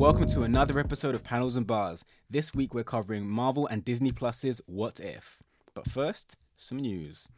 welcome to another episode of Panels and Bars. This week we're covering Marvel and Disney Plus's What If. But first, some news.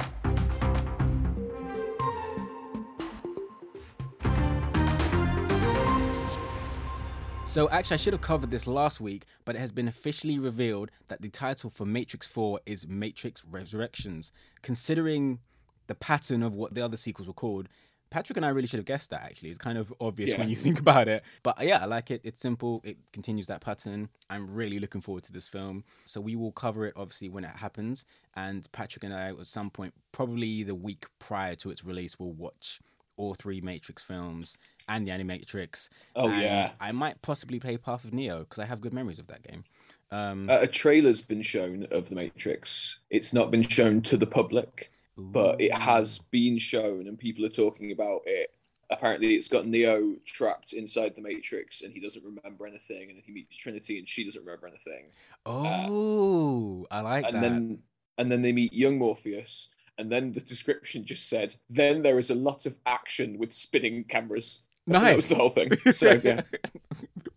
So, actually, I should have covered this last week, but it has been officially revealed that the title for Matrix 4 is Matrix Resurrections. Considering the pattern of what the other sequels were called, Patrick and I really should have guessed that actually. It's kind of obvious Yeah. when you think about it. But yeah, I like it. It's simple. It continues that pattern. I'm really looking forward to this film. So we will cover it obviously when it happens. And Patrick and I, at some point, probably the week prior to its release, will watch all three Matrix films and the Animatrix. Oh, And yeah. I might possibly play Path of Neo because I have good memories of that game. Um, Uh, a trailer's been shown of the Matrix. It's not been shown to the public, but it has been shown, and people are talking about it. Apparently, it's got Neo trapped inside the Matrix, and he doesn't remember anything. And he meets Trinity, and she doesn't remember anything. Oh, I like and that. then, and then they meet young Morpheus, and then the description just said, "Then there is a lot of action with spinning cameras." And That was the whole thing. So yeah,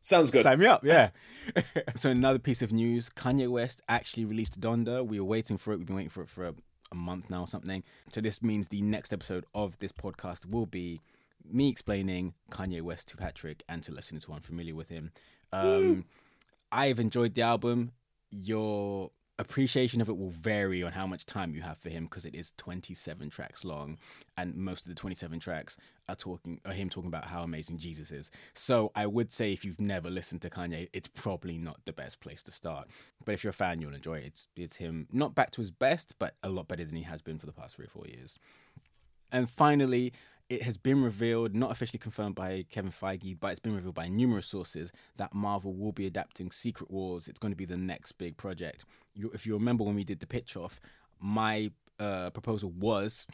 sounds good. Sign me up, yeah. so another piece of news: Kanye West actually released Donda. We were waiting for it. We've been waiting for it for a, month now or something. So this means the next episode of this podcast will be me explaining Kanye West to Patrick and to listeners who aren't familiar with him. Um, I've enjoyed the album. Your appreciation of it will vary on how much time you have for him because it is 27 tracks long and most of the 27 tracks are talking are him talking about how amazing Jesus is. So I would say if you've never listened to Kanye, it's probably not the best place to start. But if you're a fan, you'll enjoy it. It's it's him not back to his best, but a lot better than he has been for the past three or four years. And finally, it has been revealed, not officially confirmed by Kevin Feige, but it's been revealed by numerous sources that Marvel will be adapting Secret Wars. It's going to be the next big project. You, if you remember when we did the pitch off, my uh, proposal was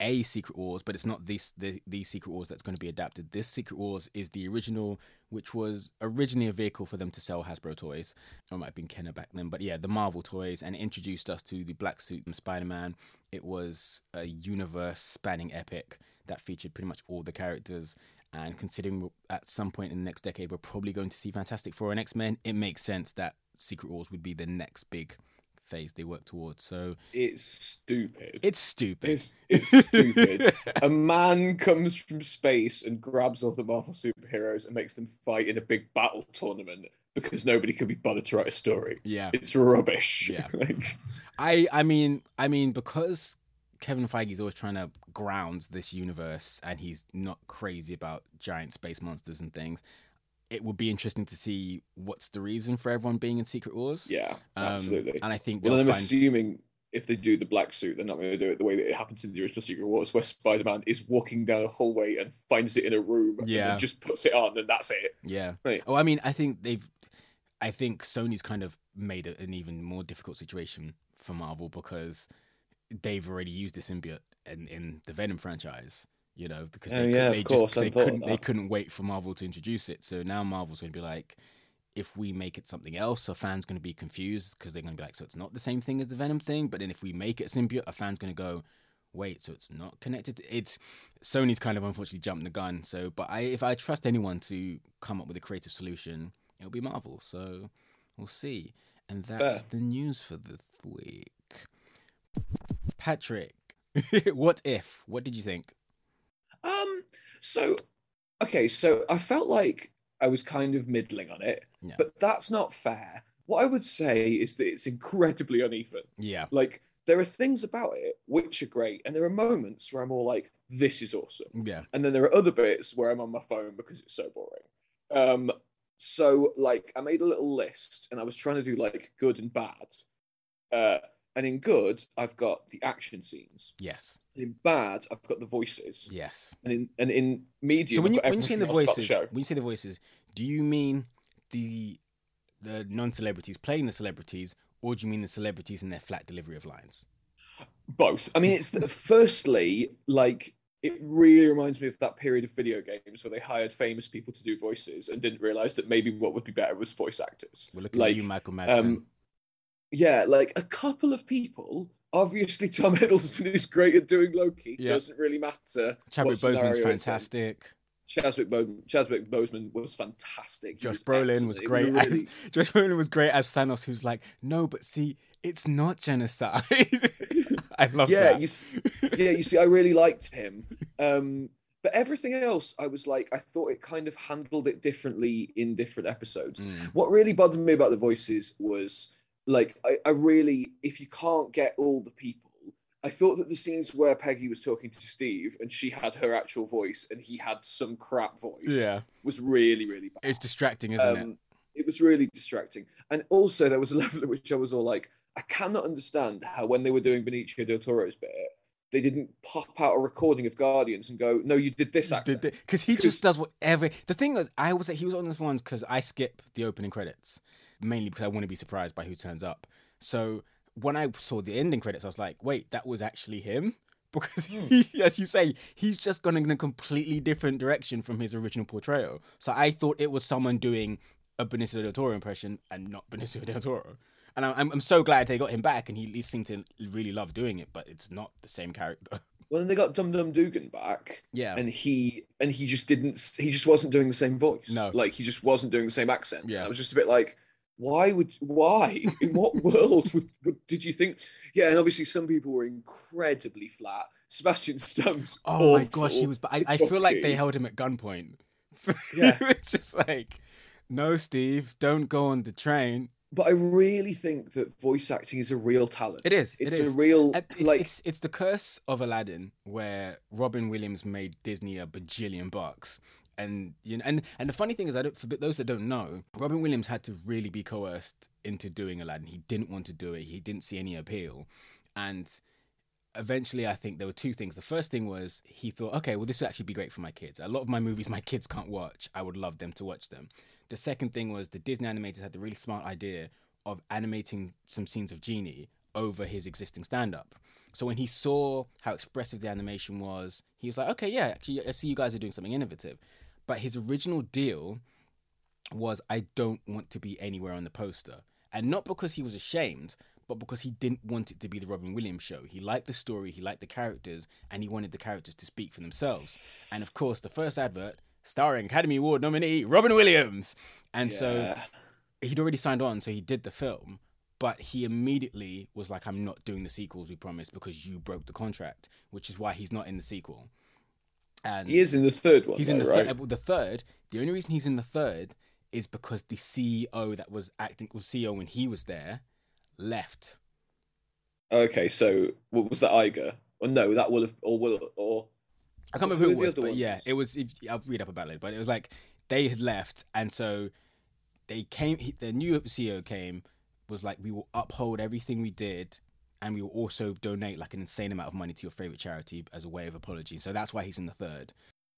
a Secret Wars, but it's not this the, the Secret Wars that's going to be adapted. This Secret Wars is the original, which was originally a vehicle for them to sell Hasbro toys. It might have been Kenner back then, but yeah, the Marvel toys, and introduced us to the Black Suit and Spider Man. It was a universe spanning epic that featured pretty much all the characters. And considering at some point in the next decade we're probably going to see Fantastic Four and X Men, it makes sense that Secret Wars would be the next big phase they work towards. So It's stupid. it's stupid. It's, it's stupid. a man comes from space and grabs all the Marvel superheroes and makes them fight in a big battle tournament because nobody could be bothered to write a story. yeah. It's rubbish. Yeah. like, I I mean I mean because Kevin Feige's always trying to ground this universe and he's not crazy about giant space monsters and things. It would be interesting to see what's the reason for everyone being in Secret Wars. yeah, Um, absolutely. And I think Well, I'm find assuming if they do the black suit, they're not going to do it the way that it happens in the original Secret Wars, where Spider-Man is walking down a hallway and finds it in a room, and Yeah. then just puts it on, and that's it. Yeah. Right. Oh, I mean, I think they've. I think Sony's kind of made it an even more difficult situation for Marvel because they've already used the symbiote in, in the Venom franchise. You know, because Oh, they, yeah, could, of they just they couldn't they uh, couldn't wait for Marvel to introduce it. So now Marvel's going to be like, if we make it something else, a fan's going to be confused because they're going to be like, so it's not the same thing as the Venom thing. But then if we make it symbiote, a fan's going to go, wait, so it's not connected. It's Sony's kind of unfortunately jumped the gun. So, but I, if I trust anyone to come up with a creative solution, it'll be Marvel. So we'll see. And that's Fair. the news for this week. Patrick, what if? What did you think? Um. So, okay. So I felt like I was kind of middling on it, Yeah. but that's not fair. What I would say is that it's incredibly uneven. Yeah. Like there are things about it which are great, and there are moments where I'm all like, "This is awesome," Yeah. and then there are other bits where I'm on my phone because it's so boring. Um. So like I made a little list, and I was trying to do like good and bad. Uh. And in good, I've got the action scenes. Yes. In bad, I've got the voices. Yes. And in and in medium, So when you I've got when you say the voices, show. when you say the voices, do you mean the the non celebrities playing the celebrities, or do you mean the celebrities and their flat delivery of lines? both. I mean, it's the, firstly like it really reminds me of that period of video games where they hired famous people to do voices and didn't realize that maybe what would be better was voice actors. We're looking Like, at you, Michael Madsen. Um, yeah, like a couple of people. Obviously, Tom Hiddleston is great at doing Loki. Yeah. Doesn't really matter. Chadwick Boseman's scenario it's in. fantastic. Chadwick, Bo- Chadwick Boseman was fantastic. Josh was Brolin excellent. was great really- as Josh Brolin was great as Thanos, who's like, no, but see, it's not genocide. I love yeah, that. you, yeah, you see, I really liked him. Um, but everything else, I was like, I thought it kind of handled it differently in different episodes. Mm. What really bothered me about the voices was like, I, I really, if you can't get all the people, I thought that the scenes where Peggy was talking to Steve and she had her actual voice and he had some crap voice Yeah, was really, really bad. it's distracting, isn't it? Um, it was really distracting. And also, there was a level at which I was all like, I cannot understand how when they were doing Benicio del Toro's bit, they didn't pop out a recording of Guardians and go, "No, you did this accent." Because he 'Cause- just does whatever. The thing is, I was he was on this ones because I skip the opening credits mainly because I want to be surprised by who turns up. So when I saw the ending credits, I was like, wait, that was actually him. Because hmm. he, as you say, he's just gone in a completely different direction from his original portrayal. So I thought it was someone doing a Benicio del Toro impression and not Benicio del Toro. And I'm, I'm so glad they got him back, and he at least seemed to really love doing it. But it's not the same character. Well, then they got Dum Dum Dugan back, yeah, and he and he just didn't. He just wasn't doing the same voice. No. like he just wasn't doing the same accent. Yeah. I was just a bit like, why would why in what world would, did you think? Yeah, and obviously some people were incredibly flat. Sebastian Stumps. Oh my gosh, he was. But I, I feel like they held him at gunpoint. Yeah. it's just like, no, Steve, don't go on the train. But I really think that voice acting is a real talent. It is. It's it a real It's, like it's it's the curse of Aladdin, where Robin Williams made Disney a bajillion bucks, and you know, and and the funny thing is, I don't. For those that don't know, Robin Williams had to really be coerced into doing Aladdin. He didn't want to do it. He didn't see any appeal, and eventually I think there were two things. The first thing was he thought, okay, well, this would actually be great for my kids. A lot of my movies my kids can't watch. I would love them to watch them. The second thing was the Disney animators had the really smart idea of animating some scenes of Genie over his existing stand up. So when he saw how expressive the animation was, he was like, okay, yeah, actually, I see you guys are doing something innovative. But his original deal was, I don't want to be anywhere on the poster. And not because he was ashamed, but because he didn't want it to be the Robin Williams show. He liked the story, he liked the characters, and he wanted the characters to speak for themselves. And of course, the first advert, starring Academy Award nominee Robin Williams. And so he'd already signed on, so he did the film. But he immediately was like, I'm not doing the sequels we promised because you broke the contract, which is why he's not in the sequel. And he is in the third one. He's in the, right? third, the third. The only reason he's in the third is because the CEO that was acting was CEO when he was there left. Okay, so what was that Iger? Or no, that will have or will or I can't remember who are it the was, but yeah, it was. If, I'll read up about it later. But it was like they had left, and so they came. He, the new CEO came, was like, we will uphold everything we did, and we will also donate like an insane amount of money to your favorite charity as a way of apology. So that's why he's in the third.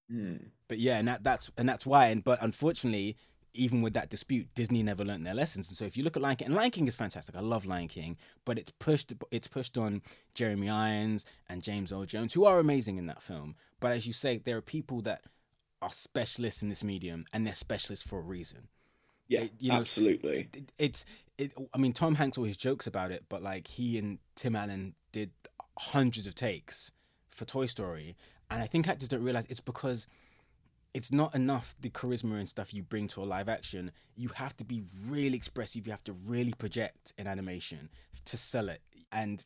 Hmm. But yeah, and that, that's and that's why. And but unfortunately, even with that dispute, Disney never learned their lessons. And so if you look at Lion King, and Lion King is fantastic. I love Lion King, but it's pushed it's pushed on Jeremy Irons and James Earl Jones, who are amazing in that film. But as you say, there are people that are specialists in this medium, and they're specialists for a reason. yeah, It- you know, absolutely. It, it's it. I mean, Tom Hanks always jokes about it, but like he and Tim Allen did hundreds of takes for Toy Story, and I think actors don't realize it's because it's not enough the charisma and stuff you bring to a live action. You have to be really expressive. You have to really project in animation to sell it. And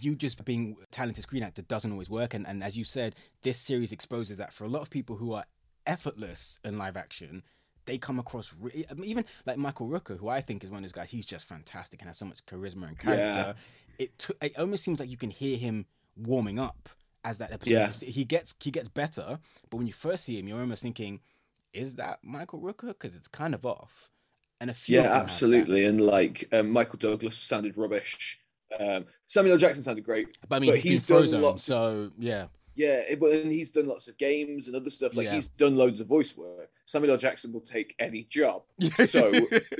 you just being a talented screen actor doesn't always work. And, and as you said, this series exposes that for a lot of people who are effortless in live action, they come across re- I mean, even like Michael Rooker, who I think is one of those guys. He's just fantastic and has so much charisma and character. It t- it almost seems like you can hear him warming up as that episode. Yeah. He gets he gets better, but when you first see him, you're almost thinking, "Is that Michael Rooker?" Because it's kind of off. And a few Yeah, them have that. absolutely. And like um, Michael Douglas sounded rubbish. Um, Samuel L. Jackson sounded great. But I mean, But he's he's been done lots of- so yeah. Yeah, it, but and he's done lots of games and other stuff. Like Yeah. he's done loads of voice work. Samuel L. Jackson will take any job. So,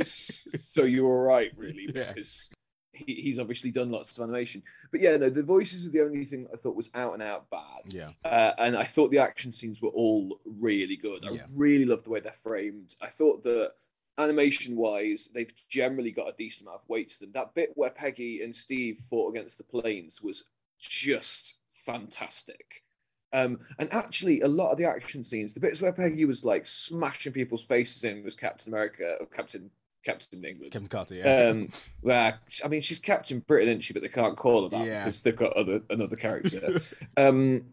so you're all right, really, Yeah. because he, he's obviously done lots of animation. But yeah, no, the voices are the only thing I thought was out and out bad. yeah, Uh, and I thought the action scenes were all really good. I Yeah. really love the way they're framed. I thought that animation wise, they've generally got a decent amount of weight to them. That bit where Peggy and Steve fought against the planes was just fantastic. Um, and actually, a lot of the action scenes, the bits where Peggy was like smashing people's faces in, was Captain America or Captain Captain England. Captain Carter, yeah. Um, where I mean, she's Captain Britain, isn't she? But they can't call her that Yeah. because they've got other another character. um,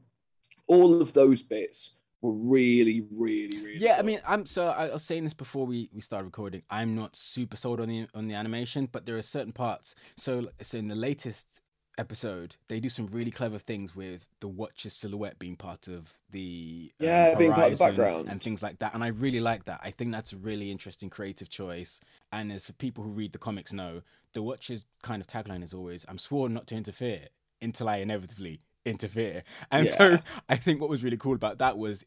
all of those bits were really, really, really. Yeah, I mean, I'm so I was saying this before we, we started recording. I'm not super sold on the on the animation, but there are certain parts. So, so in the latest episode, they do some really clever things with the Watcher's silhouette being part of the um, Yeah, being part of the background. and things like that. And I really like that. I think that's a really interesting creative choice. And as for people who read the comics, know the Watcher's kind of tagline is always, "I'm sworn not to interfere until I inevitably interfere." And so I think what was really cool about that was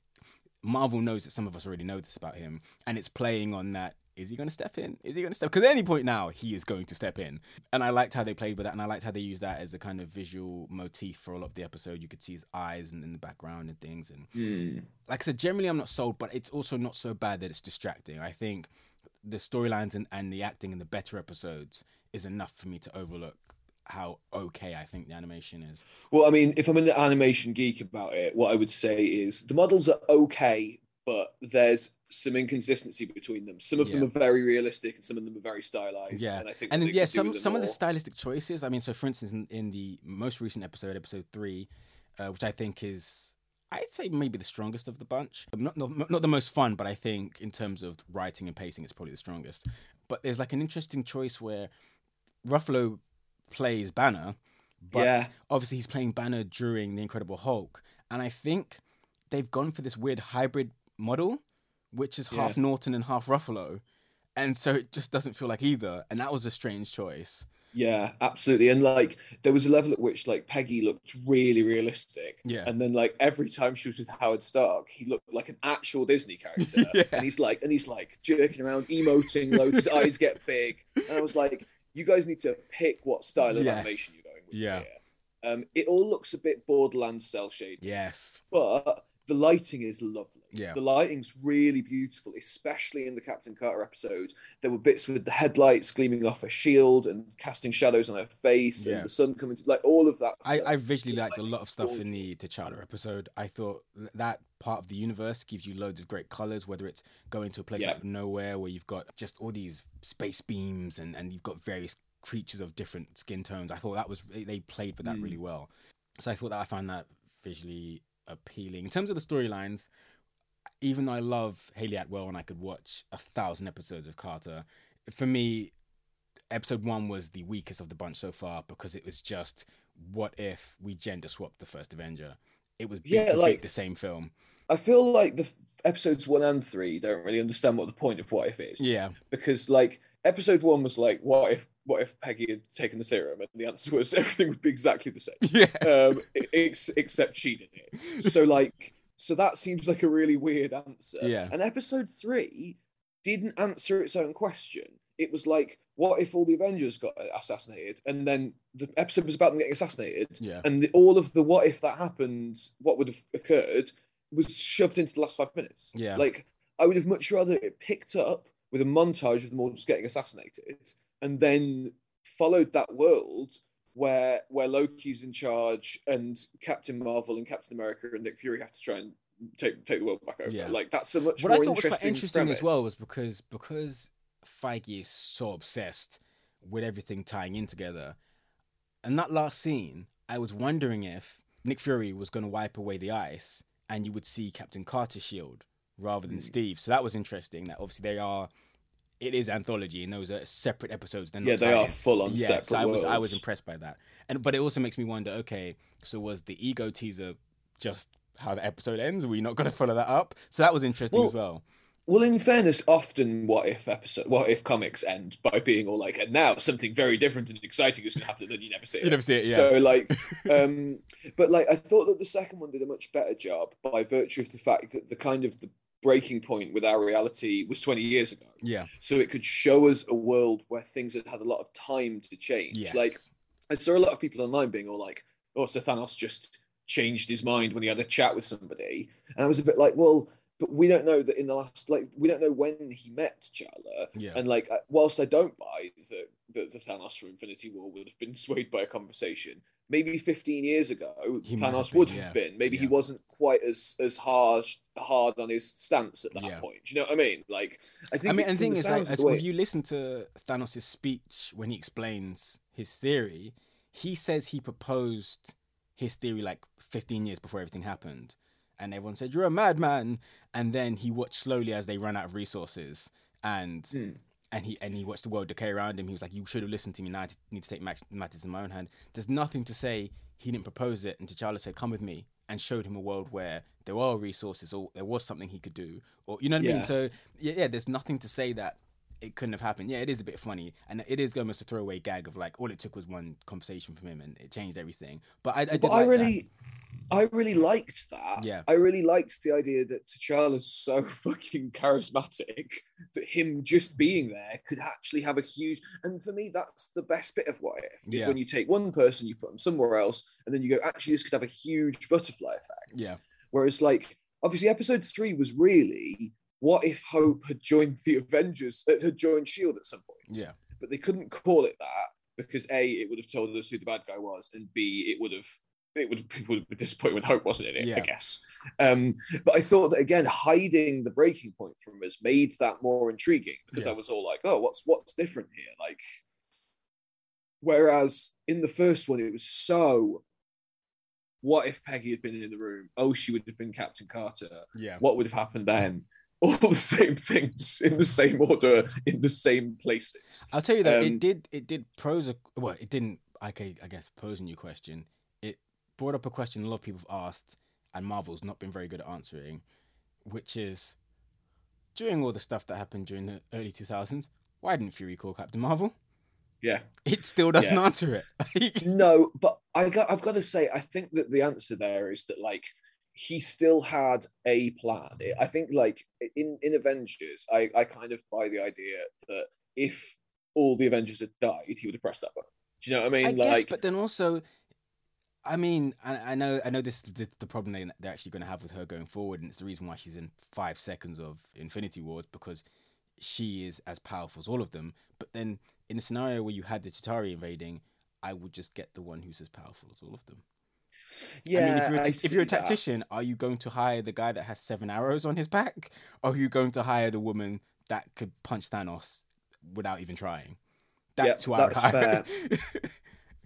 Marvel knows that some of us already know this about him, and it's playing on that. Is he going to step in? Is he going to step? Because at any point now, he is going to step in. And I liked how they played with that, and I liked how they used that as a kind of visual motif for a lot of the episode. You could see his eyes and in the background and things. And Hmm. like I said, generally I'm not sold, but it's also not so bad that it's distracting. I think the storylines and, and the acting in the better episodes is enough for me to overlook how okay I think the animation is. Well, I mean, if I'm an animation geek about it, what I would say is the models are okay, but there's some inconsistency between them. Some of them are very realistic, and some of them are very stylized. Yeah, and I think and then, yeah, some some of the stylistic choices. I mean, so for instance, in, in the most recent episode, episode three, uh, which I think is, I'd say maybe the strongest of the bunch. Not, not not the most fun, but I think in terms of writing and pacing, it's probably the strongest. But there's like an interesting choice where Ruffalo plays Banner, but Yeah. obviously he's playing Banner during the Incredible Hulk, and I think they've gone for this weird hybrid model, which is half Yeah. Norton and half Ruffalo, and so it just doesn't feel like either, and that was a strange choice. Yeah, absolutely. And like there was a level at which like Peggy looked really realistic. Yeah. And then like every time she was with Howard Stark, he looked like an actual Disney character. Yeah. And he's like and he's like jerking around, emoting loads, his eyes get big. And I was like, you guys need to pick what style of Yes. animation you're going with. Yeah. here. Um, it all looks a bit Borderlands cell shaded. Yes. But the lighting is lovely. Yeah. The lighting's really beautiful, especially in the Captain Carter episode. There were bits with the headlights gleaming off her shield and casting shadows on her face Yeah. and the sun coming through, like all of that. I. I visually liked a lot of stuff in the T'Challa episode. I thought that part of the universe gives you loads of great colors, whether it's going to a place Yeah. like nowhere where you've got just all these space beams and, and you've got various creatures of different skin tones. I thought that was they- they played with that Mm. really well. So I thought that I found that visually appealing. In terms of the storylines, even though I love Hayley Atwell and I could watch a thousand episodes of Carter, for me, episode one was the weakest of the bunch so far because it was just what if we gender swapped the first Avenger? It was Yeah, like- the same film. I feel like the f- episodes one and three don't really understand what the point of what if is. Yeah, Because like episode one was like, what if what if Peggy had taken the serum? And the answer was everything would be exactly the same. yeah, um, ex- except she did it. So like, so that seems like a really weird answer. Yeah. And episode three didn't answer its own question. It was like, what if all the Avengers got assassinated, and then the episode was about them getting assassinated, yeah, and the, all of the what if that happened, what would have occurred, was shoved into the last five minutes. Yeah. Like, I would have much rather it picked up with a montage of them all just getting assassinated, and then followed that world where where Loki's in charge and Captain Marvel and Captain America and Nick Fury have to try and take take the world back over. Yeah. Like that's a much what I more thought was interesting, quite interesting premise. as well was because because Feige is so obsessed with everything tying in together. And that last scene, I was wondering if Nick Fury was going to wipe away the ice and you would see Captain Carter's shield rather than Mm. Steve. So that was interesting. That obviously they are. It is anthology, and those are separate episodes. They're Yeah, they are in. full on yeah, separate so I was I was impressed by that, and but it also makes me wonder. Okay, so was the ego teaser just how the episode ends? Are we not going to follow that up? So that was interesting Well, as well. Well, in fairness, often what if episode, what if comics end by being all like, and now something very different and exciting is going to happen, and then you never see it. You never see it, yeah. So like, um, but like, I thought that the second one did a much better job by virtue of the fact that the kind of the breaking point with our reality was 20 years ago. Yeah. So it could show us a world where things had had a lot of time to change. Yes. Like, I saw a lot of people online being all like, "Oh, so Thanos just changed his mind when he had a chat with somebody," and I was a bit like, "Well, but we don't know that in the last, like, we don't know when he met T'Challa, yeah. and like, whilst I don't buy that the, the Thanos from Infinity War would have been swayed by a conversation, maybe 15 years ago, He Thanos been, would yeah. have been. Maybe he wasn't quite as as harsh hard on his stance at that Yeah. point. Do you know what I mean? Like, I think. I mean, and the thing is, like, as way- if you listen to Thanos' speech when he explains his theory, he says he proposed his theory like 15 years before everything happened. And everyone said, You're a madman. And then he watched slowly as they ran out of resources. And Hmm. And he and he watched the world decay around him. He was like, "You should have listened to me. Now I need to take matters in my own hand." There's nothing to say he didn't propose it, and T'Challa said, "Come with me," and showed him a world where there were resources or there was something he could do, or you know what I mean. So yeah, yeah, there's nothing to say that it couldn't have happened. Yeah, it is a bit funny, and it is almost a throwaway gag of like all it took was one conversation from him, and it changed everything. But I, I did but like I that. I really liked that. Yeah. I really liked the idea that T'Challa's so fucking charismatic that him just being there could actually have a huge. And for me, that's the best bit of what if is Yeah. when you take one person, you put them somewhere else, and then you go, actually, this could have a huge butterfly effect. Yeah, Whereas, like, obviously, episode three was really what if Hope had joined the Avengers, had joined Shield at some point yeah, but they couldn't call it that because a it would have told us who the bad guy was, and b it would have it would people would been disappointed when Hope wasn't in it. Yeah. I guess. Um, but I thought that again, hiding the breaking point from us made that more intriguing because Yeah. I was all like, oh, what's what's different here? Like, whereas in the first one, it was so. What if Peggy had been in the room? Oh, she would have been Captain Carter yeah. what would have happened then? All the same things in the same order, in the same places. I'll tell you that Um, it did. It did a well. It didn't. Okay, I guess pose a new question. Brought up a question a lot of people have asked, and Marvel's not been very good at answering, which is during all the stuff that happened during the early two thousands. Why didn't Fury call Captain Marvel? Yeah. It still doesn't Yeah. answer it. No, but I got I've got to say, I think that the answer there is that like he still had a plan. I think like in, in Avengers, I, I kind of buy the idea that if all the Avengers had died, he would have pressed that button. Do you know what I mean? I guess, like but then also, I mean, I, I know, I know this is the, the problem they, they're actually going to have with her going forward, and it's the reason why she's in five seconds of Infinity Wars because she is as powerful as all of them. But then, in a scenario where you had the Chitauri invading, I would just get the one who's as powerful as all of them. yeah, I mean, if you're a, I t- if you're a see that. tactician, are you going to hire the guy that has seven arrows on his back, or are you going to hire the woman that could punch Thanos without even trying? That's who I would that's hire.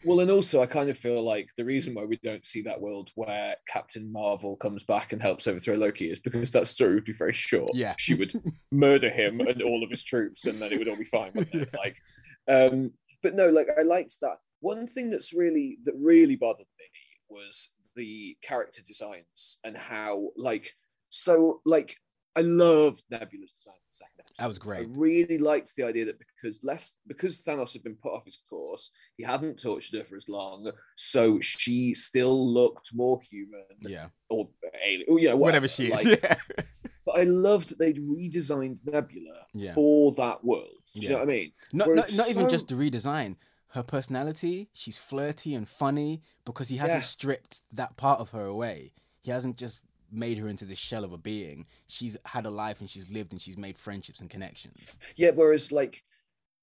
Well, and also, I kind of feel like the reason why we don't see that world where Captain Marvel comes back and helps overthrow Loki is because that story would be very short. Yeah. she would murder him and all of his troops, and then it would all be fine. Wouldn't? Like, um, but no, like I liked that. One thing that's really that really bothered me was the character designs and how, like, so like I loved Nebula's design in the second episode. That was great. I really liked the idea that because less because Thanos had been put off his course, he hadn't tortured her for as long, so she still looked more human yeah. or alien, or, you know, whatever, whatever, she is. Like, yeah. But I loved that they'd redesigned Nebula Yeah. for that world. Do you Yeah. know what I mean? Not, not, not even just the redesign. Her personality, she's flirty and funny because he hasn't Yeah. stripped that part of her away. He hasn't just made her into this shell of a being. She's had a life and she's lived and she's made friendships and connections. Yeah, whereas like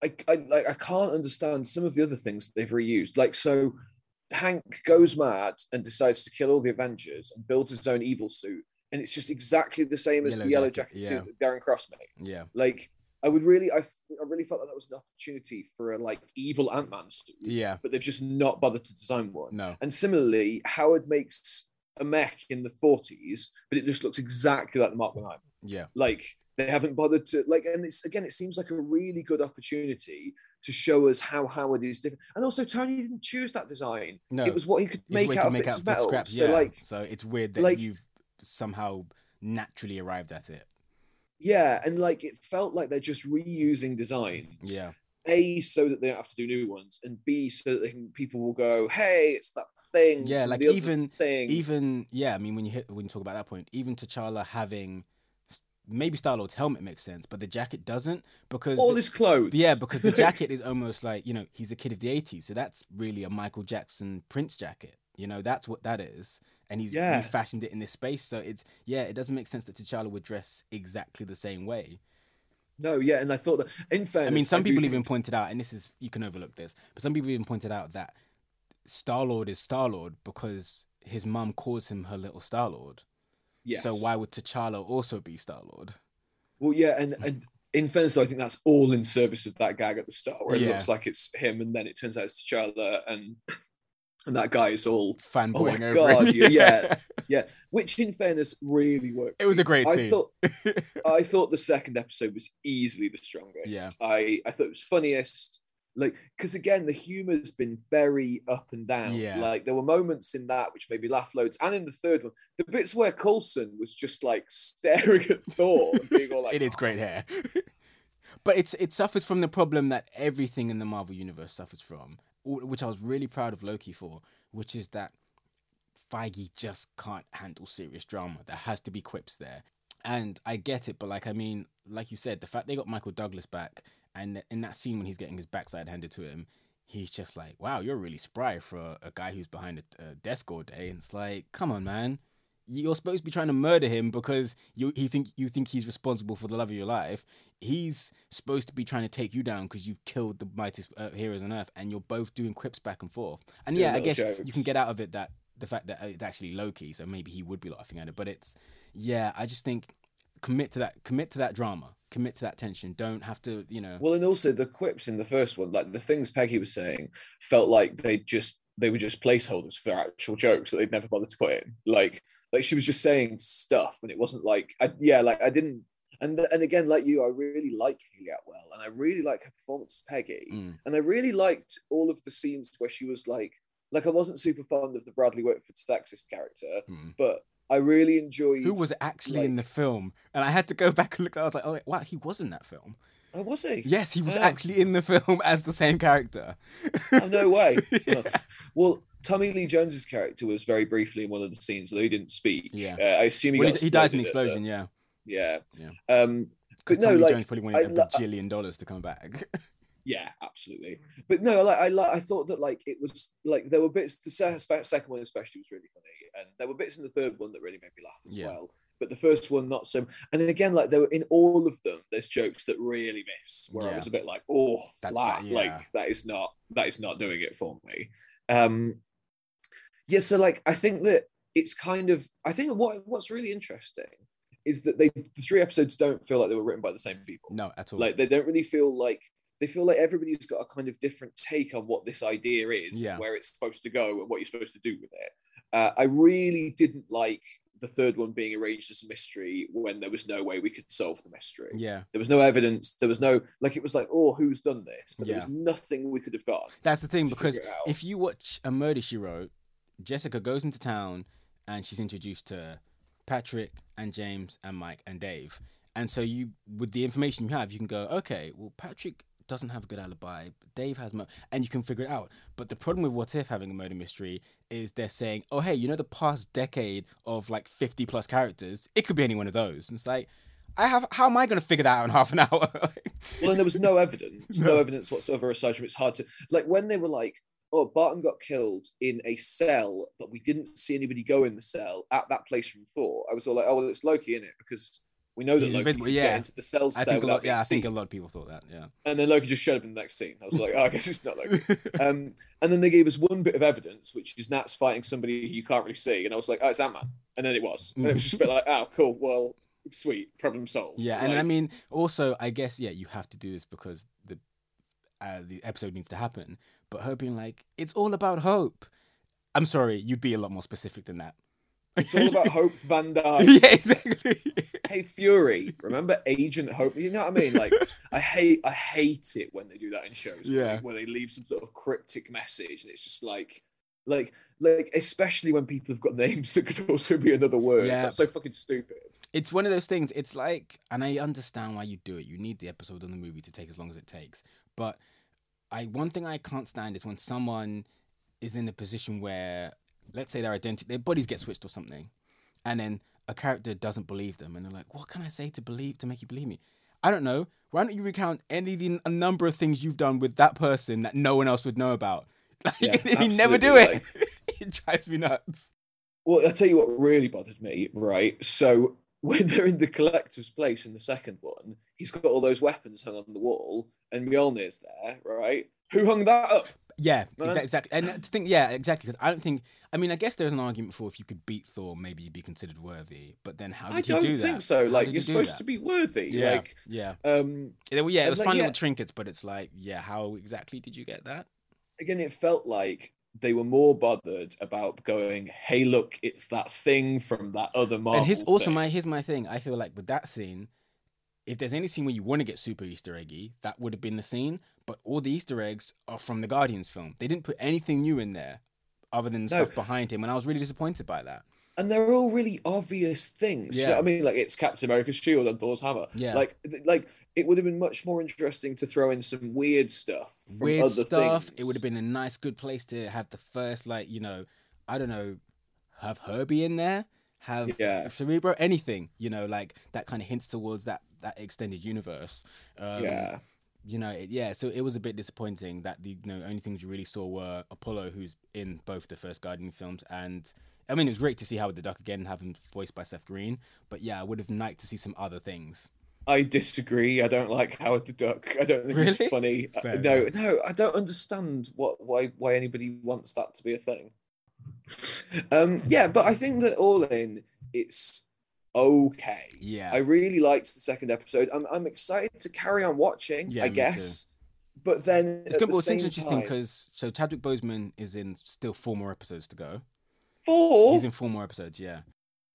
I, I like I can't understand some of the other things that they've reused. Like so Hank goes mad and decides to kill all the Avengers and builds his own evil suit. And it's just exactly the same as Yellow the yellow jacket, jacket yeah. suit that Darren Cross made. Yeah. Like I would really, I, I really felt that that was an opportunity for a like evil Ant Man suit, Yeah. but they've just not bothered to design one. No. And similarly, Howard makes a mech in the 40s, but it just looks exactly like the Mark 1 Yeah. Like they haven't bothered to like, and it's again, it seems like a really good opportunity to show us how Howard is different. And also, Tony didn't choose that design. No. It was what he could make out of make out of the metal. scraps. So like, so it's weird that like- you've somehow naturally arrived at it. yeah, and like it felt like they're just reusing designs. Yeah. A so that they don't have to do new ones, and B so that can, people will go, "Hey, it's that thing." Yeah, like even- thing. Even yeah, I mean when you hit when you talk about that point, even T'Challa having maybe Star Lord's helmet makes sense, but the jacket doesn't because all the- his clothes. yeah, because the jacket is almost like you know he's a kid of the '80s, so that's really a Michael Jackson Prince jacket. You know that's what that is, and he's Yeah. refashioned it in this space. So it's yeah, it doesn't make sense that T'Challa would dress exactly the same way. no, yeah, and I thought that in fairness, I mean, some people think- even pointed out, and this is you can overlook this, but some people even pointed out that Star Lord is Star Lord because his mum calls him her little Star Lord. Yes. So why would T'Challa also be Star Lord? Well, yeah, and and in fairness, I think that's all in service of that gag at the start, where it Yeah. looks like it's him, and then it turns out it's T'Challa, and and that guy is all Fanboying Oh my over God, him. yeah, yeah. yeah. Which, in fairness, really worked. It was a great I scene. thought I thought the second episode was easily the strongest. Yeah. I I thought it was funniest. Like, because again, the humor's been very up and down. Yeah. Like, there were moments in that which made me laugh loads, and in the third one, the bits where Coulson was just like staring at Thor and being all like, it is oh, great hair. but it's it suffers from the problem that everything in the Marvel universe suffers from, which I was really proud of Loki for, which is that Feige just can't handle serious drama. There has to be quips there. And I get it, but like I mean, like you said, the fact they got Michael Douglas back and in that scene when he's getting his backside handed to him, he's just like, Wow, you're really spry for a, a guy who's behind a, a desk all day. And it's like, come on, man you're supposed to be trying to murder him because you he think you think he's responsible for the love of your life. He's supposed to be trying to take you down because you've killed the mightiest uh, heroes on earth, and you're both doing quips back and forth. And Doing yeah, I guess jokes. you can get out of it that the fact that it's actually Loki, so maybe he would be laughing at it. But it's yeah, I just think commit to that, commit to that drama, commit to that tension. Don't have to, you know. Well, and also the quips in the first one, like the things Peggy was saying, felt like they just they were just placeholders for actual jokes that they'd never bothered to put in. Like like she was just saying stuff, and it wasn't like I, yeah, like I didn't. And and again, like you, I really like Hayley Atwell, and I really like her performance as Peggy, Mm. and I really liked all of the scenes where she was like like I wasn't super fond of the Bradley Whitford sexist character, Mm. but I really enjoyed Who was actually in the film? And I had to go back and look. I was like, oh wow, he was in that film. Oh, was he? Yes, he was Oh. actually in the film as the same character. Oh, no way. Yeah. Well, Tommy Lee Jones's character was very briefly in one of the scenes, although he didn't speak. Yeah. Uh, I assume he, Well, he, he dies in the explosion, yeah. yeah. Yeah. Um, Because but no, Tommy like, Jones probably wanted a lo- bajillion dollars to come back. Yeah, absolutely. But no, like I, like I thought that like it was like there were bits. The second one especially was really funny, and there were bits in the third one that really made me laugh as Yeah. well. But the first one not so. And then again, like there were in all of them, there's jokes that really miss. Where I was a bit like, oh, That's flat. yeah. Like that is not that is not doing it for me. Um, yeah, so like I think that it's kind of I think what what's really interesting is that they the three episodes don't feel like they were written by the same people. no, at all. Like they don't really feel like they feel like everybody's got a kind of different take on what this idea is, Yeah. where it's supposed to go, and what you're supposed to do with it. Uh, I really didn't like the third one being arranged as a mystery when there was no way we could solve the mystery. yeah, There was no evidence. There was no like it was like, oh, who's done this? But Yeah. there was nothing we could have got. that's the thing because figure it out. if you watch a murder she wrote, Jessica goes into town and she's introduced to Patrick and James and Mike and Dave, and so you with the information you have, you can go, okay, well Patrick doesn't have a good alibi, but Dave has, mo-, and you can figure it out. But the problem with What If having a murder mystery is they're saying, oh hey, you know the past decade of like fifty plus characters, it could be any one of those, and it's like. I have. How am I going to figure that out in half an hour? Well, and there was no evidence, no. No. evidence whatsoever aside from it's hard to like when they were like, oh, Barton got killed in a cell, but we didn't see anybody go in the cell at that place from Thor. I was all like, oh, well, it's Loki in it because we know that He's Loki can yeah. get into the cells I there think a lot. Yeah, I think a lot of people thought that. Yeah. And then Loki just showed up in the next scene. I was like, oh, I guess it's not Loki. um, and then they gave us one bit of evidence, which is Nats fighting somebody you can't really see, and I was like, oh, it's Ant Man. And then it was, and it was just a bit like, oh, cool, well, sweet, problem solved. Yeah, and I mean, also, I guess, yeah, you have to do this because the uh, the episode needs to happen. But her being like, "It's all about hope." I'm sorry, you'd be a lot more specific than that. It's all about Hope Van Dyne. yeah, exactly. Hey Fury, remember Agent Hope? You know what I mean? Like, I hate, I hate it when they do that in shows. where Yeah. they- where they leave some sort of cryptic message, and it's just like, like, like, especially when people have got names that could also be another word. Yeah. That's so fucking stupid. it's one of those things. It's like, and I understand why you do it. You need the episode on the movie to take as long as it takes. But I, one thing I can't stand is when someone is in a position where, let's say their identity, their bodies get switched or something, and then a character doesn't believe them, and they're like, "What can I say to believe to make you believe me?" I don't know. Why don't you recount any the- a number of things you've done with that person that no one else would know about? Like, Yeah, you never do it. it drives me nuts. Well, I'll tell you what really bothered me, right? So when they're in the collector's place in the second one, he's got all those weapons hung on the wall, and Mjolnir's there, right? Who hung that up? Yeah, exactly. And to think, yeah, exactly. Because I don't think. I mean, I guess there's an argument for if you could beat Thor, maybe you'd be considered worthy. But then, how did I don't do that? think so. How Like you're do supposed that? to be worthy. Yeah, Like yeah. um Yeah, well, yeah, it was like, fun yeah. little trinkets, but it's like, yeah, how exactly did you get that? again, it felt like they were more bothered about going, "Hey, look, it's that thing from that other Marvel." and here's also thing." my here's my thing. I feel like with that scene, if there's any scene where you want to get super Easter eggy, that would have been the scene. But all the Easter eggs are from the Guardians film. They didn't put anything new in there, other than No. stuff behind him, and I was really disappointed by that. and they're all really obvious things. You know Yeah. I mean, like it's Captain America's shield and Thor's hammer. Yeah. Like, like it would have been much more interesting to throw in some weird stuff. From Weird other stuff. Things. It would have been a nice, good place to have the first, like you know, I don't know, have Herbie in there, have Yeah. Cerebro, anything. You know, like that kind of hints towards that that extended universe. Um, yeah. you know, it, yeah. So it was a bit disappointing that the you know only things you really saw were Apollo, who's in both the first Guardian films, and I mean it was great to see Howard the Duck again, have him voiced by Seth Green. But yeah, I would have liked to see some other things. I disagree. I don't like Howard the Duck. I don't think Really? it's funny. Fair no, enough. no, I don't understand what why why anybody wants that to be a thing. Um, yeah, but I think that all in, it's okay. Yeah, I really liked the second episode. I'm I'm excited to carry on watching. Yeah, I guess, but then it's the well, it's interesting because so Chadwick Boseman is in still four more episodes to go. four. He's in four more episodes. Yeah,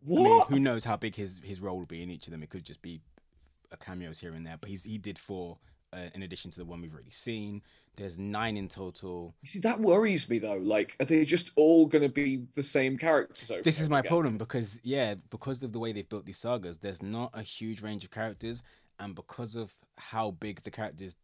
I mean, what? who knows how big his his role will be in each of them? It could just be a cameos here and there. But he's he did four uh, in addition to the one we've already seen. There's nine in total. You see, that worries me though. Like, are they just all going to be the same characters? Over This is my again? problem because yeah, because of the way they've built these sagas, there's not a huge range of characters, and because of how big the characters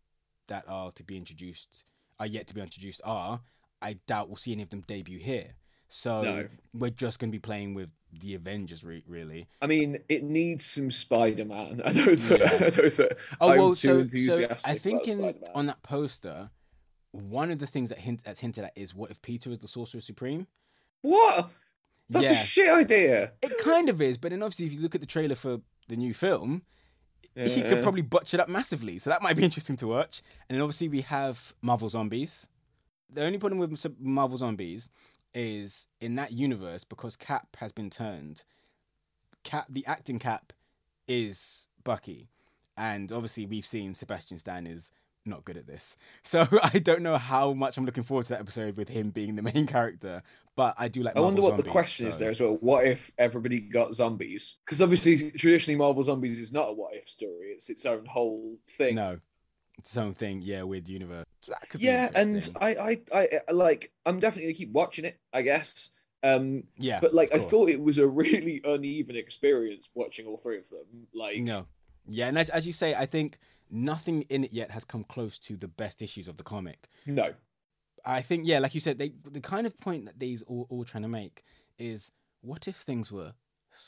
that are to be introduced are yet to be introduced are, I doubt we'll see any of them debut here. So No. we're just going to be playing with the Avengers, re- really. I mean, it needs some Spider-Man. I know that. Yeah. I know that. Oh I'm well, too so, so enthusiastic. I think in Spider-Man. on that poster, one of the things that hint that's hinted at is what if Peter is the Sorcerer Supreme? what? That's yeah, a shit idea. it kind of is, but then obviously if you look at the trailer for the new film, he could Yeah. probably butch it up massively. So that might be interesting to watch. And then obviously we have Marvel Zombies. The only problem with Marvel Zombies is in that universe because Cap has been turned. Cap, the acting Cap, is Bucky, and obviously we've seen Sebastian Stan is not good at this. So I don't know how much I'm looking forward to that episode with him being the main character. But I do like. I wonder what the Zombies, question is there as well. What if everybody got zombies? Because obviously, traditionally, Marvel Zombies is not a what if story. It's its own whole thing. No, it's its own thing. Yeah, weird universe. That could be yeah, and. I, I, I, I, like. I'm definitely gonna keep watching it. I guess. Um, yeah, but like, I thought it was a really uneven experience watching all three of them. Like, no, yeah, and as, as you say, I think nothing in it yet has come close to the best issues of the comic. no, I think, yeah, like you said, they the kind of point that these all, all trying to make is, what if things were?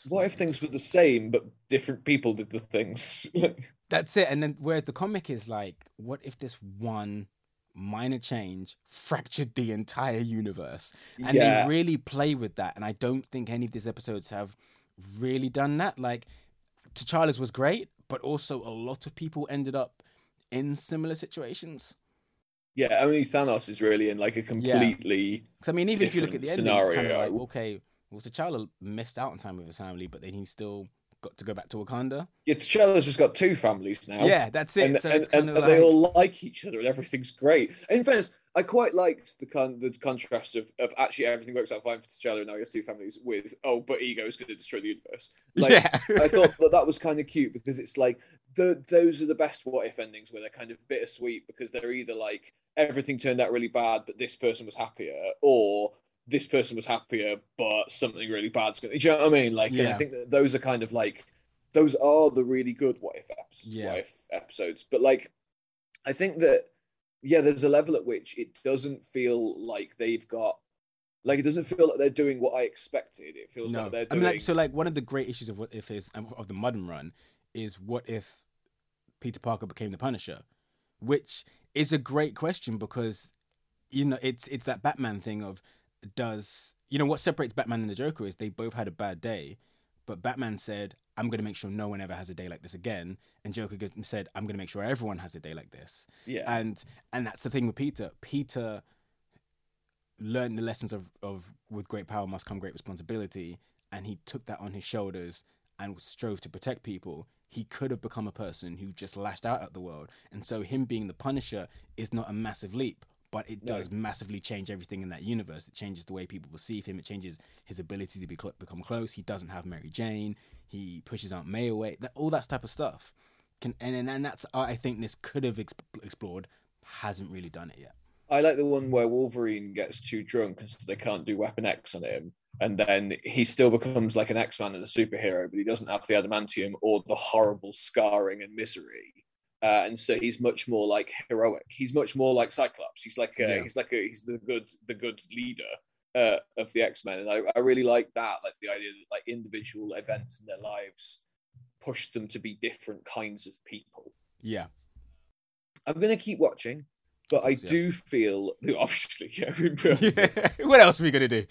what if things were the same but different people did the things? That's it. And then whereas the comic is like, what if this one minor change fractured the entire universe? And yeah, they really play with that. And I don't think any of these episodes have really done that. Like, T'Challa's was great, but also a lot of people ended up in similar situations. yeah. Only Thanos is really in like a completely. 'Cause, I mean, even if you look at the end, it's kind of like, okay, well, T'Challa missed out on time with his family, but then he still got to go back to Wakanda. Yeah, T'Challa's just got two families now. Yeah, that's it. and, so and, it's and, and like, they all like each other and everything's great. In fairness, I quite liked the con- the contrast of, of actually everything works out fine for T'Challa and now he has two families with oh, but ego is going to destroy the universe. Like, yeah. I thought that that was kind of cute because it's like the those are the best what if endings where they're kind of bittersweet because they're either like everything turned out really bad but this person was happier or this person was happier but something really bad's going. to Do you know what I mean? Like, and I think that those are kind of like those are the really good what if episodes. Yeah. What if episodes, but like I think that yeah, there's a level at which it doesn't feel like they've got like it doesn't feel like they're doing what I expected. It feels no, like they're I doing mean, like, so like one of the great issues of what if is um, of the modern run is what if Peter Parker became the Punisher, which is a great question because you know it's it's that Batman thing of does you know what separates Batman and the Joker is they both had a bad day, but Batman said I'm going to make sure no one ever has a day like this again, and Joker said I'm going to make sure everyone has a day like this. yeah. and and that's the thing with Peter. Peter learned the lessons of, of with great power must come great responsibility, and he took that on his shoulders and strove to protect people, he could have become a person who just lashed out at the world. And so, him being the Punisher is not a massive leap, but it does massively change everything in that universe. It changes the way people perceive him. It changes his ability to be cl- become close. He doesn't have Mary Jane. He pushes Aunt May away. That, all that type of stuff. Can and and, and that's I think this could have exp- explored. Hasn't really done it yet. I like the one where Wolverine gets too drunk and so they can't do Weapon X on him. And then he still becomes like an X Man and a superhero, but he doesn't have the adamantium or the horrible scarring and misery. Uh, and so he's much more like heroic. He's much more like Cyclops. He's like a, Yeah. he's like a, he's the good the good leader uh, of the X Men, and I, I really like that, like the idea that like individual events in their lives push them to be different kinds of people. Yeah. I'm gonna keep watching, but I Yeah. do feel obviously, yeah, yeah. What else are we gonna do?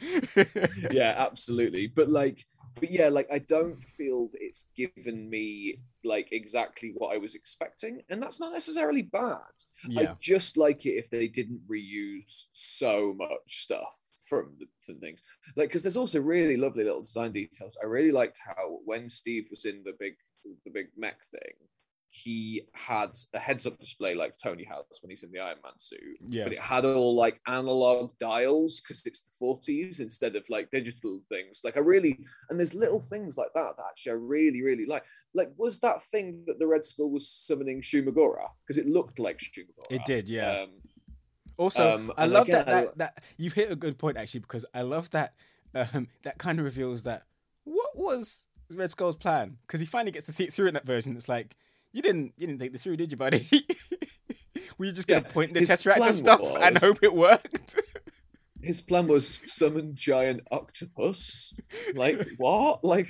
yeah, absolutely. But like, but yeah, like I don't feel it's given me like exactly what I was expecting, and that's not necessarily bad. yeah. I just like it if they didn't reuse so much stuff from the, the things. Like, because there's also really lovely little design details. I really liked how when Steve was in the big the big mech thing, he had a heads up display like Tony has when he's in the Iron Man suit Yeah. but it had all like analog dials because it's the 40s instead of like digital things. Like I really, and there's little things like that that actually I really, really like. Like, was that thing that the Red Skull was summoning Shuma-Gorath? Because it looked like Shuma-Gorath. It did, yeah. Um, Also, Um, I love again, that, that that you've hit a good point actually because I love that um, that kind of reveals that what was Red Skull's plan because he finally gets to see it through in that version. It's like you didn't you didn't think this through, did you, buddy? Were you just gonna Yeah, point the tesseract plan at stuff and hope it worked? his plan was summon giant octopus. Like what? Like,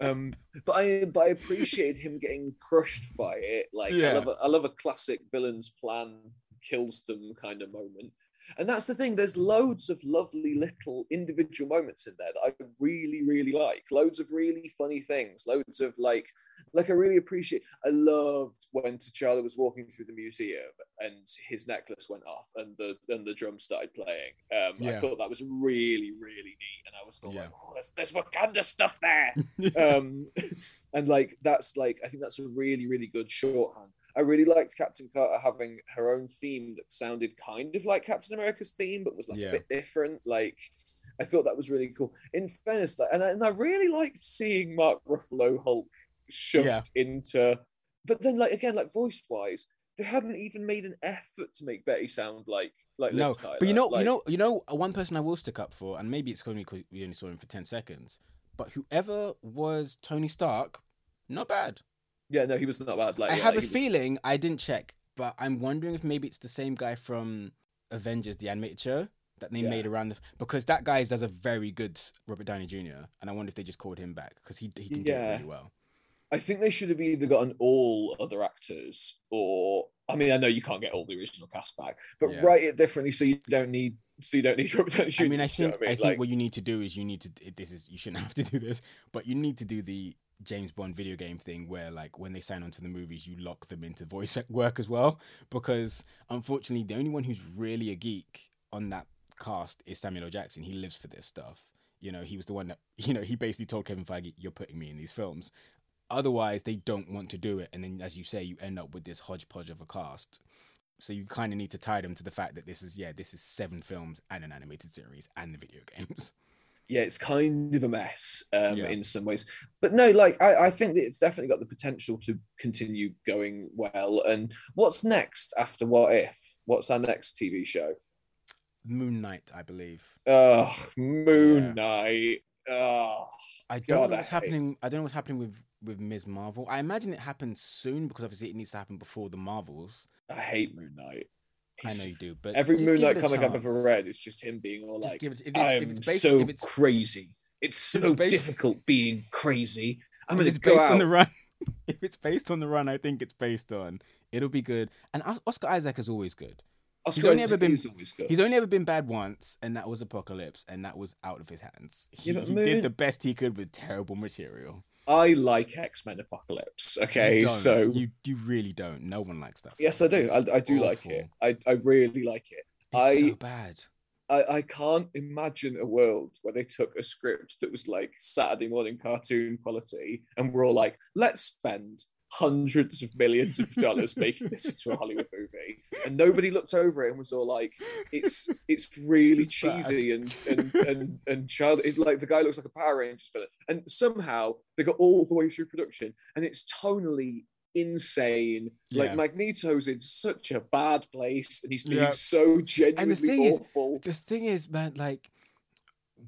um, but I but I appreciated him getting crushed by it. Like Yeah. I love a, I love a classic villain's plan kills them kind of moment. And that's the thing. There's loads of lovely little individual moments in there that I really, really like. Loads of really funny things. Loads of like, like I really appreciate. I loved when T'Challa was walking through the museum and his necklace went off and the and the drum started playing. Um, I thought that was really, really neat. And I was Yeah. like, oh, there's, there's Wakanda stuff there. um, and like that's like I think that's a really, really good shorthand. I really liked Captain Carter having her own theme that sounded kind of like Captain America's theme, but was like Yeah. a bit different. Like I thought that was really cool. In fairness, like, and I, and I really liked seeing Mark Ruffalo Hulk shoved Yeah. into. But then, like again, like voice wise, they hadn't even made an effort to make Betty sound like like no, but you know, Like, you know, you know, uh, one person I will stick up for, and maybe it's be because we only saw him for ten seconds, but whoever was Tony Stark, not bad. Yeah, no, he was not bad. Like I yeah, have like, a he was- feeling I didn't check, but I'm wondering if maybe it's the same guy from Avengers, the animated show that they Yeah. made around the because that guy does a very good Robert Downey Jr. and I wonder if they just called him back because he he can do it Yeah. really well. I think they should have either gotten all other actors or I mean I know you can't get all the original cast back, but Yeah. write it differently so you don't need so you don't need Robert Downey Jr. I mean, I you know think what I, mean? think Like, what you need to do is you need to this is you shouldn't have to do this, but you need to do the James Bond video game thing where like when they sign on to the movies, you lock them into voice work as well because unfortunately the only one who's really a geek on that cast is Samuel L. Jackson. He lives for this stuff. You know, he was the one that you know he basically told Kevin Feige, "You're putting me in these films." Otherwise, they don't want to do it, and then as you say, you end up with this hodgepodge of a cast. So you kind of need to tie them to the fact that this is yeah, this is seven films and an animated series and the video games. yeah, it's kind of a mess um, Yeah. in some ways. But no, like I, I think that it's definitely got the potential to continue going well. And what's next after What If? What's our next TV show? Moon Knight, I believe. Oh, Moon Yeah. Knight. Oh, I don't God, know what's hate- happening. I don't know what's happening with with Ms. Marvel. I imagine it happens soon because obviously it needs to happen before the Marvels. I hate Moon Knight. I know you do, but Every Moon Knight comic I've ever read is just him being all Just like, give it. If, it's, I'm it's based, so if it's, crazy. It's so it's difficult being crazy. I'm going it's to go based out. on the run. if it's based on the run, I think it's based on. It'll be good. And Oscar Isaac is always good. Oscar only ever been-. He's only ever been bad once, and that was Apocalypse, and that was out of his hands. He, Yeah, he Moon- did the best he could with terrible material. I like X Men Apocalypse. Okay, don't. so you you really don't. No one likes that. yes, I do. It's I, I do like it. I, I really like it. It's I so bad. I, I can't imagine a world where they took a script that was like Saturday morning cartoon quality and we're all like, let's spend hundreds of millions of dollars making this into a Hollywood movie. And nobody looked over it and was all like, it's it's really It's cheesy and and and and child it, like the guy looks like a Power Rangers villain. And somehow they got all the way through production and it's tonally insane. Yeah. Like Magneto's in such a bad place and he's being Yeah. so genuinely thing is, awful. The thing is, man, like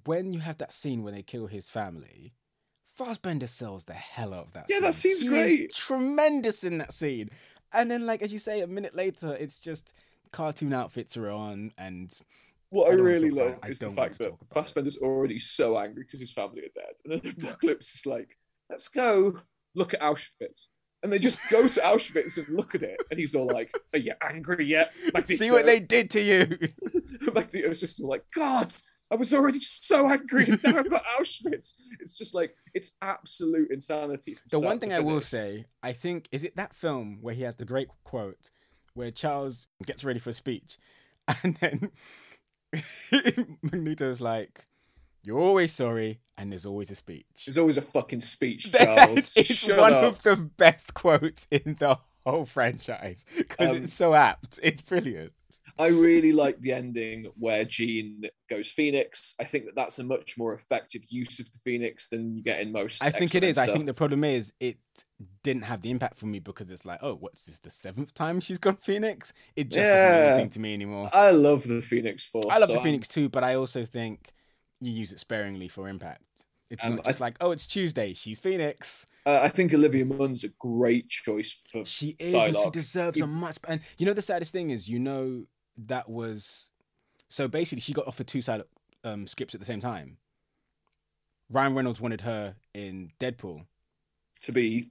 when you have that scene when they kill his family, Fassbender sells the hell out of that. Yeah, scene. that scene's He great. tremendous in that scene. And then, like as you say, a minute later, it's just cartoon outfits are on, and What I I, really love is the fact that it. Fassbender's already so angry because his family are dead. And then the apocalypse is like, let's go look at Auschwitz. And they just go to Auschwitz and look at it. And he's all like, Are you angry yet? see what uh, they did to you. Magneto's just all like, God, I was already so angry. Now I've got Auschwitz. It's just like, it's absolute insanity. The one thing I will say, I think, is it that film where he has the great quote where Charles gets ready for a speech, and then Magneto's like, "You're always sorry, and there's always a speech." There's always a fucking speech, Charles. is Shut one up. of the best quotes in the whole franchise because Um, it's so apt. It's brilliant. I really like the ending where Jean goes Phoenix. I think that that's a much more effective use of the Phoenix than you get in most. I think it X-Men is. I think the problem is it didn't have the impact for me because it's like, oh, what's this? The seventh time she's gone Phoenix? It just doesn't mean Yeah. anything to me anymore. I love the Phoenix Force. I love so the Phoenix too, but I also think you use it sparingly for impact. It's Um, not just th- like, oh, it's Tuesday, she's Phoenix. uh, I think Olivia Munn's a great choice for. She is, and she deserves a much. And you know, the saddest thing is, you know, that was so basically she got offered two side um, scripts at the same time. Ryan Reynolds wanted her in Deadpool. to be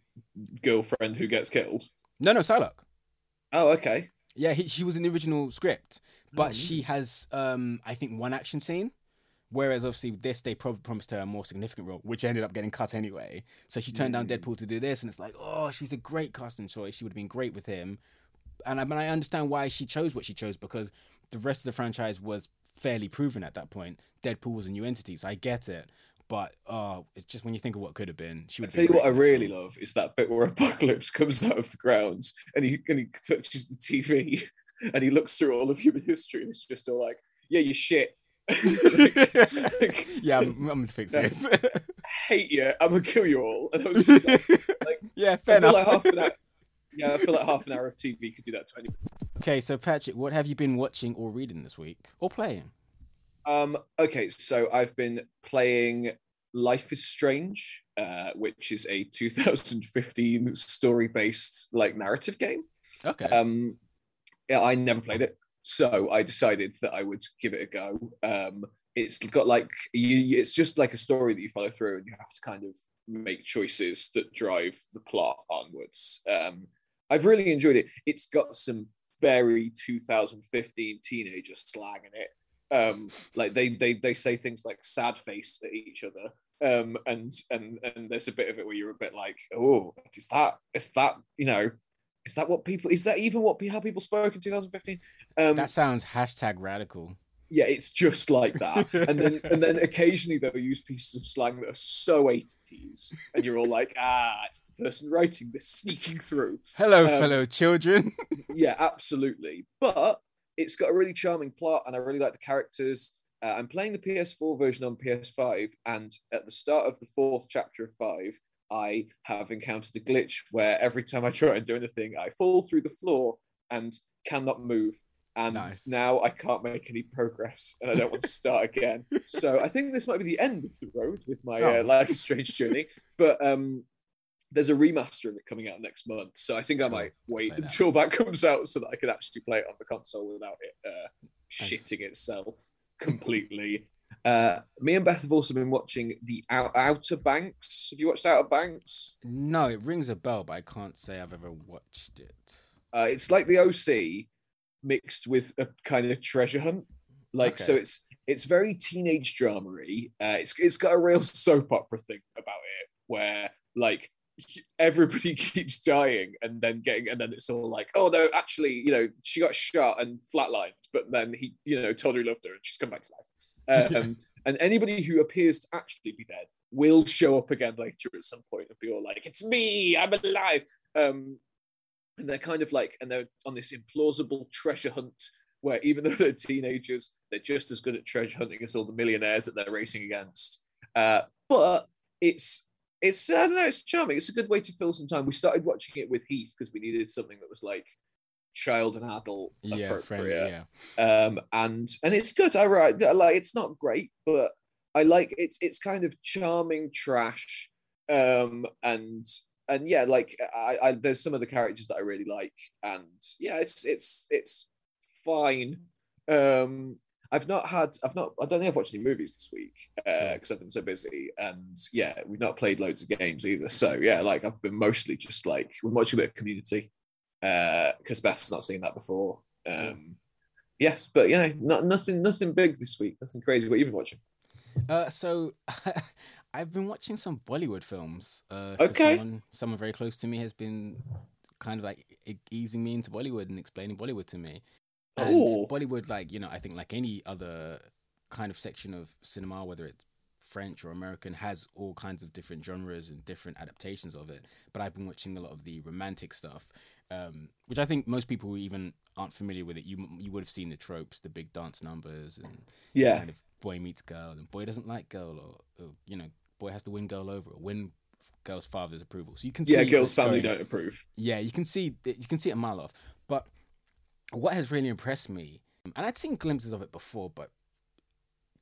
girlfriend who gets killed. No, no, Psylocke. Oh, okay. Yeah, he, she was in the original script, but Oh, she has, um, I think, one action scene. Whereas obviously with this, they probably promised her a more significant role, which ended up getting cut anyway. So she turned down Mm. Deadpool to do this, and it's like, oh, she's a great casting choice. She would have been great with him. And I mean, I understand why she chose what she chose because the rest of the franchise was fairly proven at that point. Deadpool was a new entity, so I get it. But uh, it's just when you think of what could have been, she I would. tell you what, I really love is that bit where Apocalypse comes out of the ground and he and he touches the TV and he looks through all of human history and it's just all like, yeah, you shit. Like- like, yeah, I'm, I'm gonna fix this. hate you. I'm gonna kill you all. And I was just like, like, yeah, fair enough. like half an hour. Yeah, I feel like half an hour of TV could do that to anyone. Okay, so Patrick, what have you been watching or reading this week or playing? Um, okay, so I've been playing Life is Strange, uh, which is a 2015 story-based like narrative game. Okay. Um, yeah, I never played it, so I decided that I would give it a go. Um, it's got like you- it's just like a story that you follow through, and you have to kind of make choices that drive the plot onwards. Um, I've really enjoyed it. It's got some very 2015 teenager slang in it. Um, like they they they say things like "sad face" at each other. Um, and and and there's a bit of it where you're a bit like, oh, is that is that you know is that what people is that even what how people spoke in 2015 um that sounds hashtag radical. Yeah it's just like that. And then and then occasionally they'll use pieces of slang that are so 80s and you're all like ah it's the person writing this sneaking through. Hello, Um, fellow children. yeah absolutely. But it's got a really charming plot and i really like the characters. Uh, i'm playing the ps4 version on ps5 and at the start of the fourth chapter of five i have encountered a glitch where every time i try and do anything i fall through the floor and cannot move and Nice. now i can't make any progress and i don't want to start again so i think this might be the end of the road with my Oh. uh, life is strange journey but um there's a remaster of it coming out next month, so I think I might wait Play until that comes out so that I can actually play it on the console without it uh, shitting itself completely. Uh, me and Beth have also been watching the Out- Outer Banks. Have you watched Outer Banks? No, it rings a bell, but I can't say I've ever watched it. Uh, it's like the OC mixed with a kind of treasure hunt. Like so, it's it's very teenage dramery. Uh, it's it's got a real soap opera thing about it, where like everybody keeps dying and then getting and then it's all like oh no actually you know she got shot and flatlined but then he you know told her he loved her and she's come back to life um, and anybody who appears to actually be dead will show up again later at some point and be all like it's me i'm alive um, and they're kind of like and they're on this implausible treasure hunt where even though they're teenagers they're just as good at treasure hunting as all the millionaires that they're racing against uh, but it's it's I don't know, it's charming. It's a good way to fill some time. We started watching it with Heath because we needed something that was like child and adult Yeah, appropriate. friendly. Yeah. Um, and and it's good. I right, like it's not great, but I like it's it's kind of charming trash. Um, and and yeah, like I, I there's some of the characters that I really like, and yeah, it's it's it's fine. Um, I've not had, I've not, I don't think I've watched any movies this week because I've been so busy, and yeah, we've not played loads of games either. So yeah, like I've been mostly just like we're watching a bit of Community Uh because Beth's not seen that before. Um, yes, but you know, not, nothing, nothing big this week, nothing crazy. What you've been watching? Uh, so I've been watching some Bollywood films. Uh, Okay. Someone, someone very close to me has been kind of like easing me into Bollywood and explaining Bollywood to me. And Oh. Bollywood, like you know, I think like any other kind of section of cinema, whether it's French or American, has all kinds of different genres and different adaptations of it. But I've been watching a lot of the romantic stuff, um, which I think most people who even aren't familiar with it, you you would have seen the tropes, the big dance numbers, and Yeah, kind of boy meets girl and boy doesn't like girl or, or you know boy has to win girl over or win girl's father's approval so you can see yeah. Girls' family going. don't approve. yeah you can see you can see it a mile off but what has really impressed me and i'd seen glimpses of it before but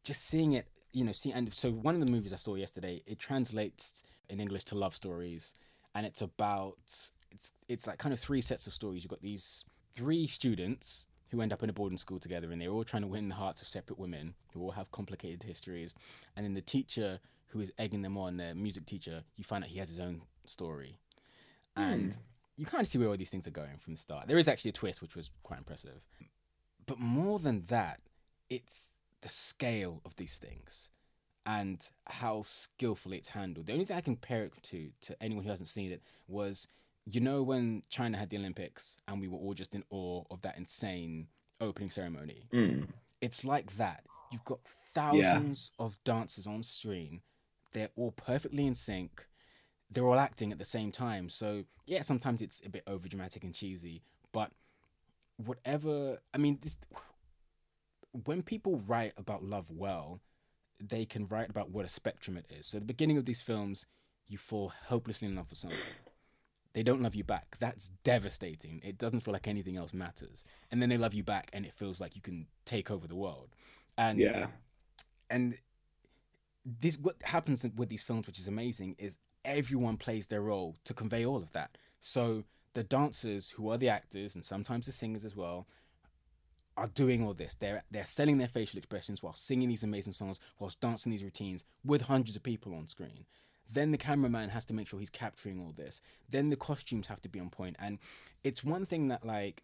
just seeing it you know see and so one of the movies i saw yesterday it translates in english to love stories and it's about it's it's like kind of three sets of stories you've got these three students who end up in a boarding school together and they're all trying to win the hearts of separate women who all have complicated histories and then the teacher who is egging them on their music teacher you find out he has his own story and you kind of see where all these things are going from the start there is actually a twist which was quite impressive but more than that it's the scale of these things and how skillfully it's handled. The only thing I can compare it to to anyone who hasn't seen it was you know when China had the Olympics and we were all just in awe of that insane opening ceremony. Mm. It's like that. You've got thousands of dancers on screen. They're all perfectly in sync. They're all acting at the same time. So yeah, sometimes it's a bit over dramatic and cheesy, but whatever I mean this when people write about love well, they can write about what a spectrum it is. So at the beginning of these films, you fall hopelessly in love with someone. They don't love you back. That's devastating. It doesn't feel like anything else matters. And then they love you back and it feels like you can take over the world. And Yeah, and this what happens with these films which is amazing is everyone plays their role to convey all of that. So the dancers who are the actors and sometimes the singers as well are doing all this. They're they're selling their facial expressions while singing these amazing songs whilst dancing these routines with hundreds of people on screen. Then the cameraman has to make sure he's capturing all this. Then the costumes have to be on point. And it's one thing that like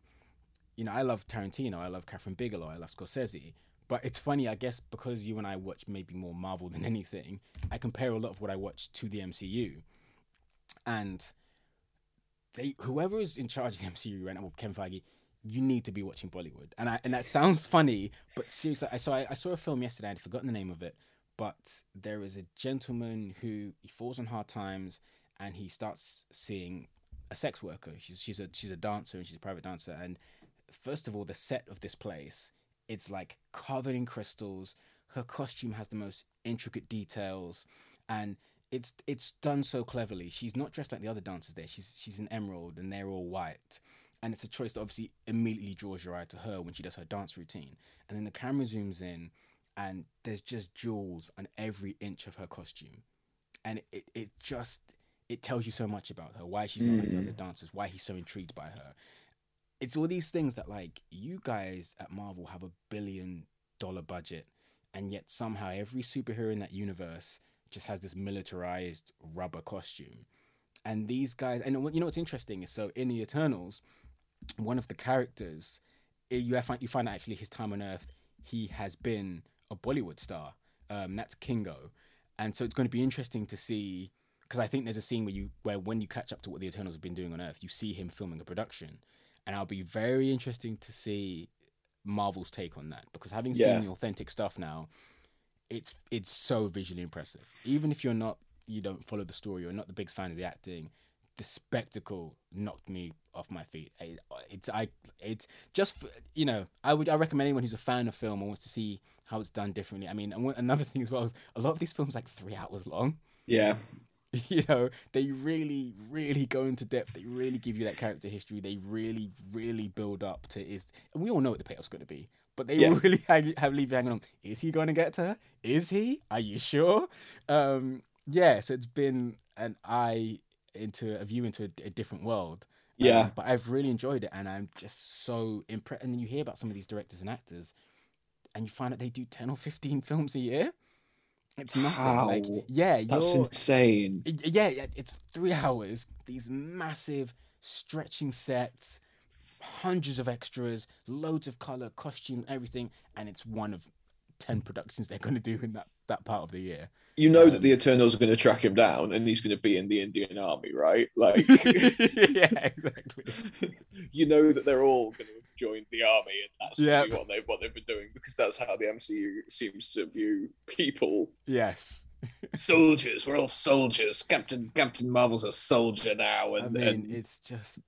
you know, I love Tarantino, I love Kathryn Bigelow, I love Scorsese. But it's funny, I guess, because you and I watch maybe more Marvel than anything, I compare a lot of what I watch to the MCU. And they whoever is in charge of the MCU right now, Ken Feige, you need to be watching Bollywood. And I and that sounds funny, but seriously, I saw I, I saw a film yesterday, I'd forgotten the name of it, but there is a gentleman who he falls on hard times and he starts seeing a sex worker. She's she's a she's a dancer and she's a private dancer. And first of all, the set of this place, it's like covered in crystals. Her costume has the most intricate details, and it's it's done so cleverly. She's not dressed like the other dancers there. She's she's an emerald and they're all white. And it's a choice that obviously immediately draws your eye to her when she does her dance routine. And then the camera zooms in and there's just jewels on every inch of her costume. And it, it just it tells you so much about her, why she's not like the other hmm. dancers, why he's so intrigued by her. It's all these things that like you guys at Marvel have a billion dollar budget, and yet somehow every superhero in that universe just has this militarized rubber costume. And these guys, and you know what's interesting is so in the Eternals, one of the characters, eh, you find you find actually his time on Earth, he has been a Bollywood star. Um, that's Kingo, and so it's going to be interesting to see because I think there's a scene where you where when you catch up to what the Eternals have been doing on Earth, you see him filming a production, and I'll be very interesting to see Marvel's take on that because having Yeah. seen the authentic stuff now, it's it's so visually impressive. Even if you're not you don't follow the story or not the biggest fan of the acting, the spectacle knocked me off my feet. I- It's I it's just you know I would I recommend anyone who's a fan of film or wants to see how it's done differently. I mean, another thing as well is a lot of these films are like three hours long. Yeah. you know they really really go into depth. They really give you that character history. They really really build up to is and we all know what the payoff's going to be but they Yeah. really hang, have leave you hanging on. Is he going to get to her? Is he? Are you sure? Um yeah so it's been an eye into a view into a, a different world. Um, Yeah. but i've really enjoyed it and i'm just so impressed and then you hear about some of these directors and actors and you find that they do 10 or 15 films a year it's nothing like yeah That's insane. Yeah, yeah, it's three hours. These massive stretching sets, hundreds of extras, loads of color, costume, everything, and it's one of ten productions they're going to do in that that part of the year. You know that Um, the Eternals are going to track him down, and he's going to be in the Indian Army, right? Like, yeah, exactly. you know that they're all going to join the army, and that's Yep. what they what they've been doing because that's how the MCU seems to view people. Yes, Soldiers, we're all soldiers. Captain Captain Marvel's a soldier now, I mean and it's just.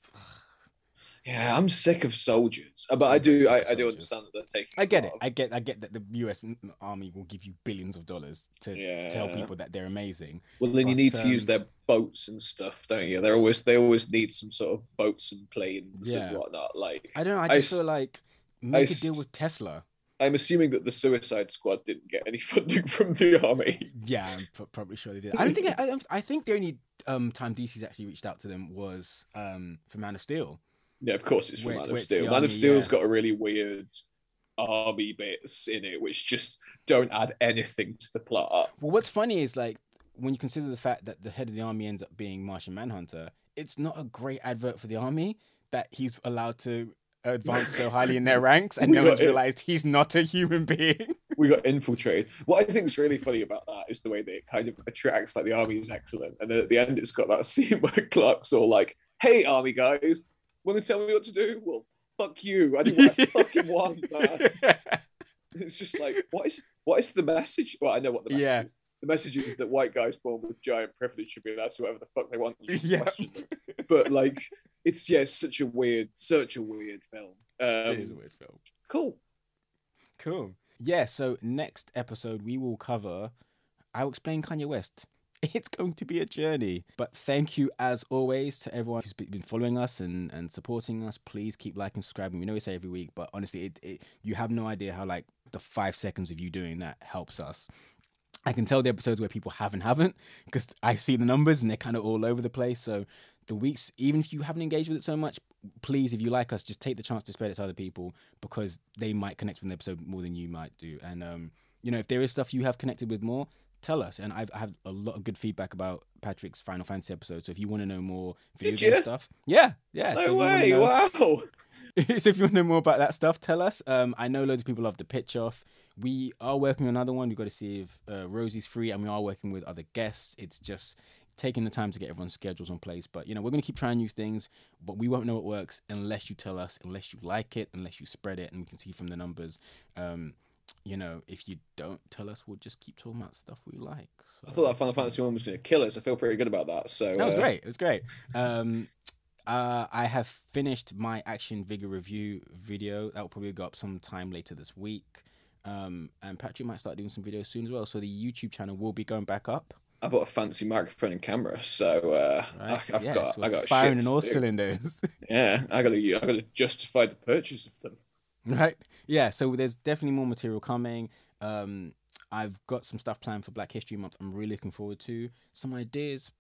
Yeah, I'm sick of soldiers, Uh, but I do I, I do understand that they're taking. I get it. part I get. I get that the U.S. Army will give you billions of dollars to Yeah. tell people that they're amazing. Well, then you But, need to use um, their boats and stuff, don't you? They're always they always need some sort of boats and planes Yeah. and whatnot. Like I don't know. I I just s- feel like make a s- deal with Tesla. I'm assuming that the Suicide Squad didn't get any funding from the army. Yeah, I'm pro- probably sure they did. I don't think. I, I, I think the only um, time DC's actually reached out to them was um, for Man of Steel. Yeah, of course it's from Wait, Man of Steel. Man army, of Steel's yeah. got a really weird army bits in it, which just don't add anything to the plot. Well, what's funny is like when you consider the fact that the head of the army ends up being Martian Manhunter. It's not a great advert for the army that he's allowed to advance so highly in their ranks, and no one's realized he's not a human being. We got infiltrated. What I think is really funny about that is the way that it kind of attracts. Like the army is excellent, and then at the end, it's got that scene where Clark's all like, "Hey, army guys, want to tell me what to do? Well, fuck you. I do what I fucking want, man." It's just like, what is what is the message? Well, I know what the message Yeah. is. The message is that white guys born with giant privilege should be allowed to whatever the fuck they want. Yeah. But like, it's yeah, it's such a weird, such a weird film. Um, it is a weird film. cool. Cool. Yeah, so next episode we will cover I'll explain Kanye West. It's going to be a journey. But thank you as always to everyone who's been following us and, and supporting us. Please keep liking, subscribing. We know we say every week, but honestly, it, it you have no idea how like the five seconds of you doing that helps us. I can tell the episodes where people have and haven't because I see the numbers and they're kind of all over the place. So the weeks, even if you haven't engaged with it so much, please, if you like us, just take the chance to spread it to other people because they might connect with the episode more than you might do. And um, you know, if there is stuff you have connected with more, tell us. And I've I have a lot of good feedback about Patrick's Final Fantasy episode. So if you want to know more video Did game ya? stuff, yeah, yeah. so No you wanna way! know- Wow. so if you want to know more about that stuff, tell us. Um, I know loads of people love the pitch off. We are working on another one. We've got to see if uh, Rosie's free, and we are working with other guests. It's just taking the time to get everyone's schedules in place. But you know, we're going to keep trying new things, but we won't know what works unless you tell us, unless you like it, unless you spread it, and we can see from the numbers. Um, you know, if you don't tell us, we'll just keep talking about stuff we like. So. I thought that Final Fantasy one was going to kill us. I feel pretty good about that. So That was uh, great. It was great. Um, uh, I have finished my action vigor review video. That will probably go up sometime later this week. Um, and Patrick might start doing some videos soon as well. So the YouTube channel will be going back up. I bought a fancy microphone and camera, so uh, Right? I, I've Yeah, got I got firing in all do. cylinders. Yeah, I got to I got to justify the purchase of them. right? Yeah. So there's definitely more material coming. Um, I've got some stuff planned for Black History Month. I'm really looking forward to some ideas.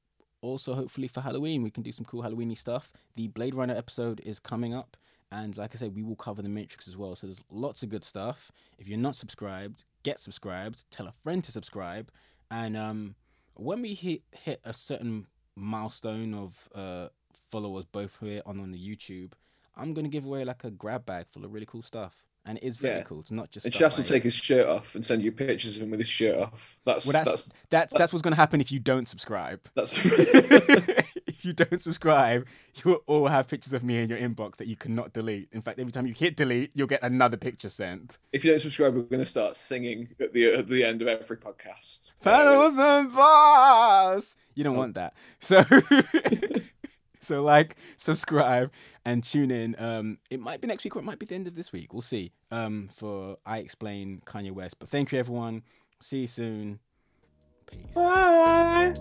Also, hopefully for Halloween, we can do some cool Halloweeny stuff. The Blade Runner episode is coming up, and like I said, we will cover the Matrix as well. So there's lots of good stuff. If you're not subscribed, get subscribed. Tell a friend to subscribe, and um, when we hit hit a certain milestone of uh, followers both here on on the YouTube, I'm gonna give away like a grab bag full of really cool stuff. and it is very Yeah. cool. It's not just. And Shaz will like- take his shirt off and send you pictures of him with his shirt off. That's Well, that's that's that's that's what's going to happen if you don't subscribe. that's if you don't subscribe, you will all have pictures of me in your inbox that you cannot delete. In fact, every time you hit delete, you'll get another picture sent. if you don't subscribe, we're going to start singing at the at the end of every podcast. Panels and bars. You don't oh. want that. So so like, subscribe and tune in. Um it might be next week or it might be the end of this week. We'll see. Um for I explain Kanye West. But thank you everyone. See you soon. Peace. Bye.